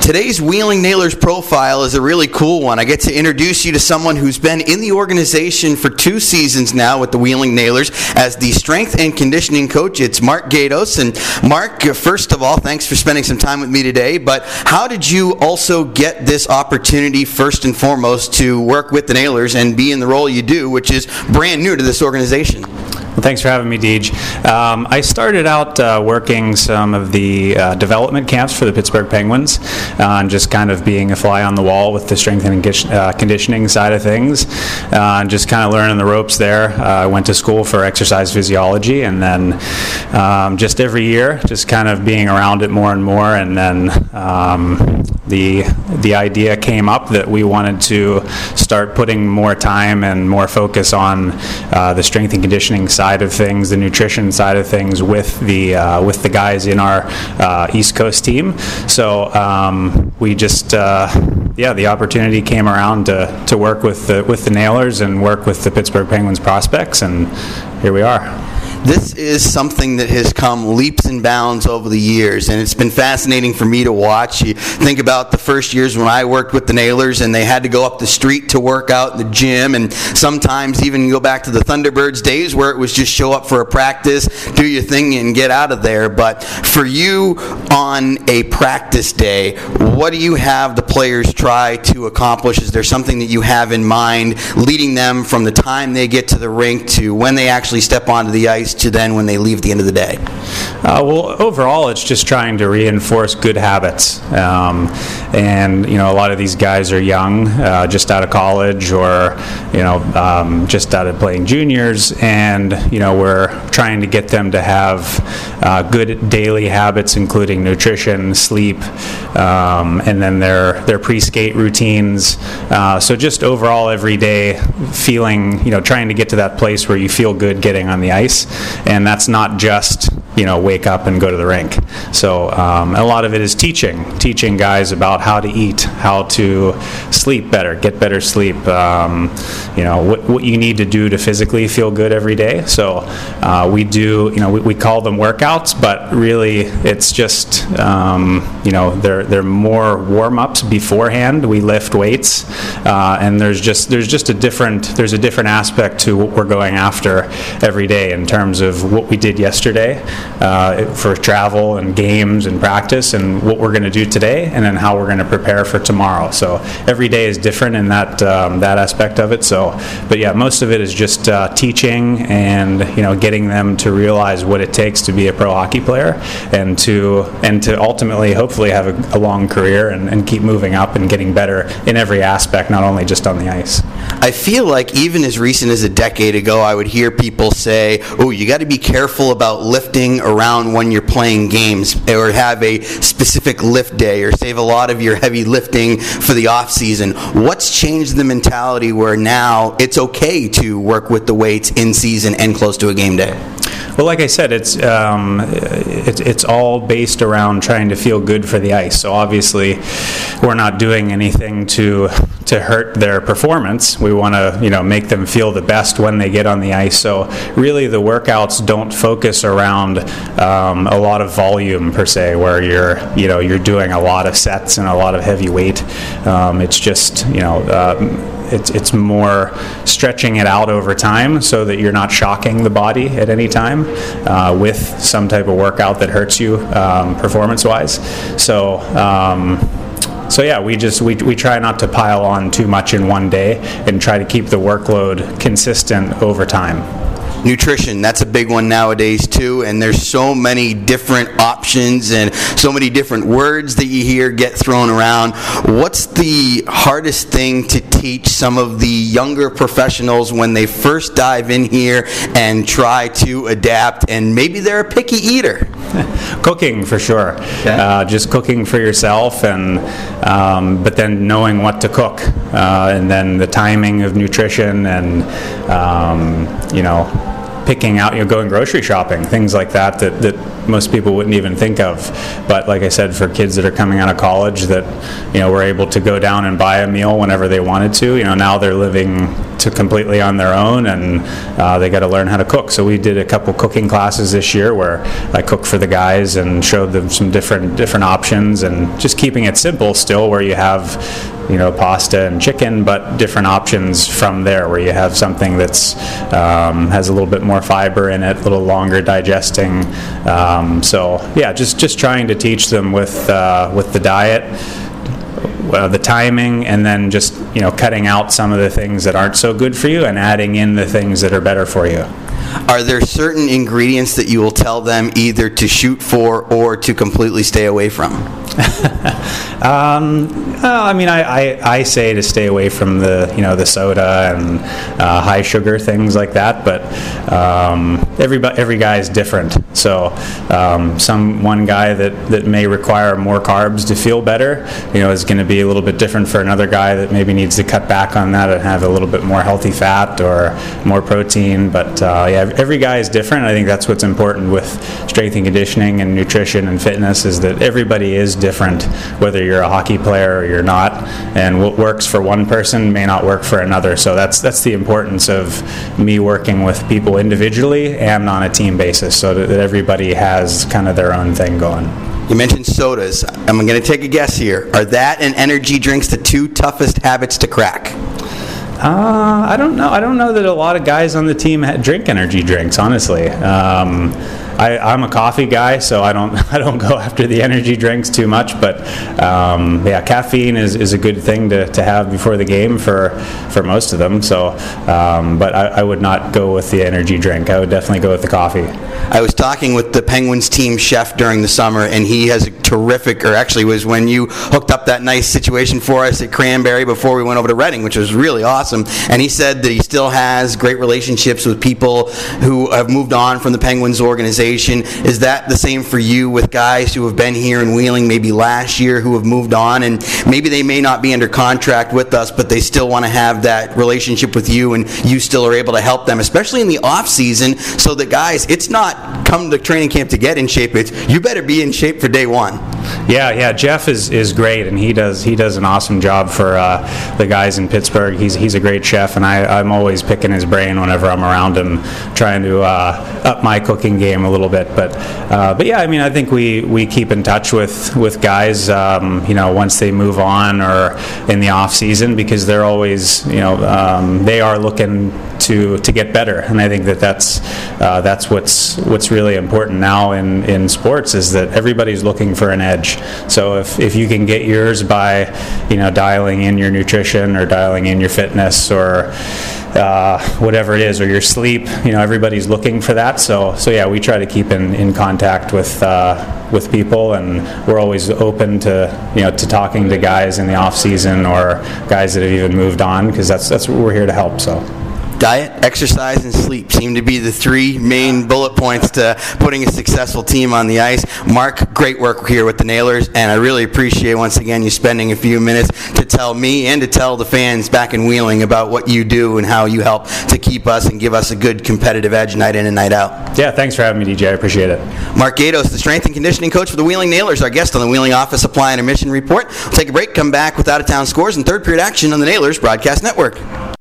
Today's Wheeling Nailers profile is a really cool one. I get to introduce you to someone who's been in the organization for two seasons now with the Wheeling Nailers as the strength and conditioning coach. It's Mark Gatos. And Mark, first of all, thanks for spending some time with me today. But how did you also get this opportunity, first and foremost, to work with the Nailers and be in the role you do, which is brand new to this organization? Well, thanks for having me, Deej. Um, I started out uh, working some of the uh, development camps for the Pittsburgh Penguins, uh, and just kind of being a fly on the wall with the strength and uh, conditioning side of things, uh, and just kind of learning the ropes there. Uh, I went to school for exercise physiology, and then um, just every year, just kind of being around it more and more, and then um, the the idea came up that we wanted to start putting more time and more focus on the strength and conditioning side side of things, the nutrition side of things, with the uh, with the guys in our uh, East Coast team. So um, we just uh, yeah, the opportunity came around to, to work with the with the Nailers and work with the Pittsburgh Penguins prospects, and here we are this is something that has come leaps and bounds over the years, and it's been fascinating for me to watch. You think about the first years when I worked with the Nailers, and they had to go up the street to work out in the gym, and sometimes even go back to the Thunderbirds days where it was just show up for a practice, do your thing, and get out of there. But for you on a practice day, what do you have the players try to accomplish? Is there something that you have in mind leading them from the time they get to the rink to when they actually step onto the ice? To then when they leave at the end of the day? Uh, well, overall, it's just trying to reinforce good habits. Um, and, you know, a lot of these guys are young, uh, just out of college or, you know, um, just out of playing juniors. And, you know, we're trying to get them to have uh, good daily habits, including nutrition, sleep, um, and then their, their pre skate routines. Uh, so just overall, every day feeling, you know, trying to get to that place where you feel good getting on the ice and that's not just you know wake up and go to the rink. So um, a lot of it is teaching, teaching guys about how to eat, how to sleep better, get better sleep. Um, you know what, what you need to do to physically feel good every day. So uh, we do you know we, we, call them workouts, but really it's just um, you know they're they're more warm ups beforehand. We lift weights, uh, and there's just there's just a different there's a different aspect to what we're going after every day in terms of what we did yesterday uh, for travel and games and practice, and what we're going to do today, and then how we're going to prepare for tomorrow. So every day is different in that um, that aspect of it. So, but yeah, most of it is just uh, teaching and you know getting them to realize what it takes to be a pro hockey player, and to and to ultimately hopefully have a, a long career and, and keep moving up and getting better in every aspect, not only just on the ice. I feel like even as recent as a decade ago, I would hear people say, "Oh, you got to be careful about lifting around when you're playing games or have a specific lift day or save a lot of your heavy lifting for the off season. What's changed the mentality where now it's okay to work with the weights in season and close to a game day? Well, like I said, it's um, it's it's all based around trying to feel good for the ice. So obviously, we're not doing anything to to hurt their performance. We want to you know make them feel the best when they get on the ice. So really, the workouts don't focus around um, a lot of volume per se, where you're you know you're doing a lot of sets and a lot of heavy weight. Um, it's just you know. Uh, it's, it's more stretching it out over time so that you're not shocking the body at any time uh, with some type of workout that hurts you um, performance wise. So, um, so yeah, we just we, we try not to pile on too much in one day and try to keep the workload consistent over time nutrition that's a big one nowadays too and there's so many different options and so many different words that you hear get thrown around. What's the hardest thing to teach some of the younger professionals when they first dive in here and try to adapt and maybe they're a picky eater? Cooking for sure. Okay. uh, just cooking for yourself and um, but then knowing what to cook uh, and then the timing of nutrition and um, you know picking out, you know, going grocery shopping, things like that, that, that most people wouldn't even think of. But like I said, for kids that are coming out of college that you know were able to go down and buy a meal whenever they wanted to, you know now they're living to completely on their own and uh, they got to learn how to cook. So we did a couple cooking classes this year where I cooked for the guys and showed them some different different options and just keeping it simple still, where you have you know pasta and chicken, but different options from there, where you have something that's um, has a little bit more fiber in it, a little longer digesting. Um, so yeah, just just trying to teach them with uh, with the diet. Uh, the timing and then just you know cutting out some of the things that aren't so good for you and adding in the things that are better for you are there certain ingredients that you will tell them either to shoot for or to completely stay away from um, I mean, I, I, I, say to stay away from the you know the soda and uh, high sugar things like that. But um, every every guy is different. So um, some one guy that, that may require more carbs to feel better, you know, is going to be a little bit different for another guy that maybe needs to cut back on that and have a little bit more healthy fat or more protein. But uh, yeah, every guy is different. I think that's what's important with strength and conditioning and nutrition and fitness is that everybody is different, whether you're a hockey player or you're not. And what works for one person may not work for another. So that's that's the importance of me working with people individually and on a team basis, so that, everybody has kind of their own thing going. You mentioned sodas. I'm going to take a guess here. Are that and energy drinks the two toughest habits to crack? Uh, I don't know. I don't know that a lot of guys on the team drink energy drinks. Honestly, um, I, am a coffee guy, so I don't I don't go after the energy drinks too much. But um, yeah, caffeine is, is a good thing to, to have before the game for for most of them. So, um, but I, I, would not go with the energy drink. I would definitely go with the coffee. I was talking with the Penguins team chef during the summer, and he has a terrific, or actually was when you hooked up that nice situation for us at Cranberry before we went over to Reading, which was really awesome. And he said that he still has great relationships with people who have moved on from the Penguins organization is that the same for you with guys who have been here in Wheeling maybe last year who have moved on and maybe they may not be under contract with us, but they still want to have that relationship with you and you still are able to help them, especially in the off season, so that guys, it's not come to training camp to get in shape. It's you better be in shape for day one. Yeah, yeah. Jeff is, is great, and he does he does an awesome job for uh, the guys in Pittsburgh. He's he's a great chef, and I, I'm always picking his brain whenever I'm around him, trying to uh, up my cooking game a little bit. But uh, but yeah, I mean, I think we, we keep in touch with with guys, um, you know, once they move on or in the off season because they're always you know um, they are looking to to get better, and I think that that's uh, that's what's what's really important now in in sports is that everybody's looking for an edge. So if if you can get yours by you know dialing in your nutrition or dialing in your fitness or uh, whatever it is, or your sleep. You know, everybody's looking for that. So, so yeah, we try to keep in, in contact with uh, with people, and we're always open to you know to talking to guys in the off season or guys that have even moved on because that's that's what we're here to help. So. Diet, exercise, and sleep seem to be the three main bullet points to putting a successful team on the ice. Mark, great work here with the Nailers, and I really appreciate once again you spending a few minutes to tell me and to tell the fans back in Wheeling about what you do and how you help to keep us and give us a good competitive edge night in and night out. Yeah, thanks for having me, DJ. I appreciate it. Mark Gatos, the strength and conditioning coach for the Wheeling Nailers, our guest on the Wheeling Office Supply and Emission Report. We'll take a break, come back with out of town scores and third period action on the Nailers Broadcast Network.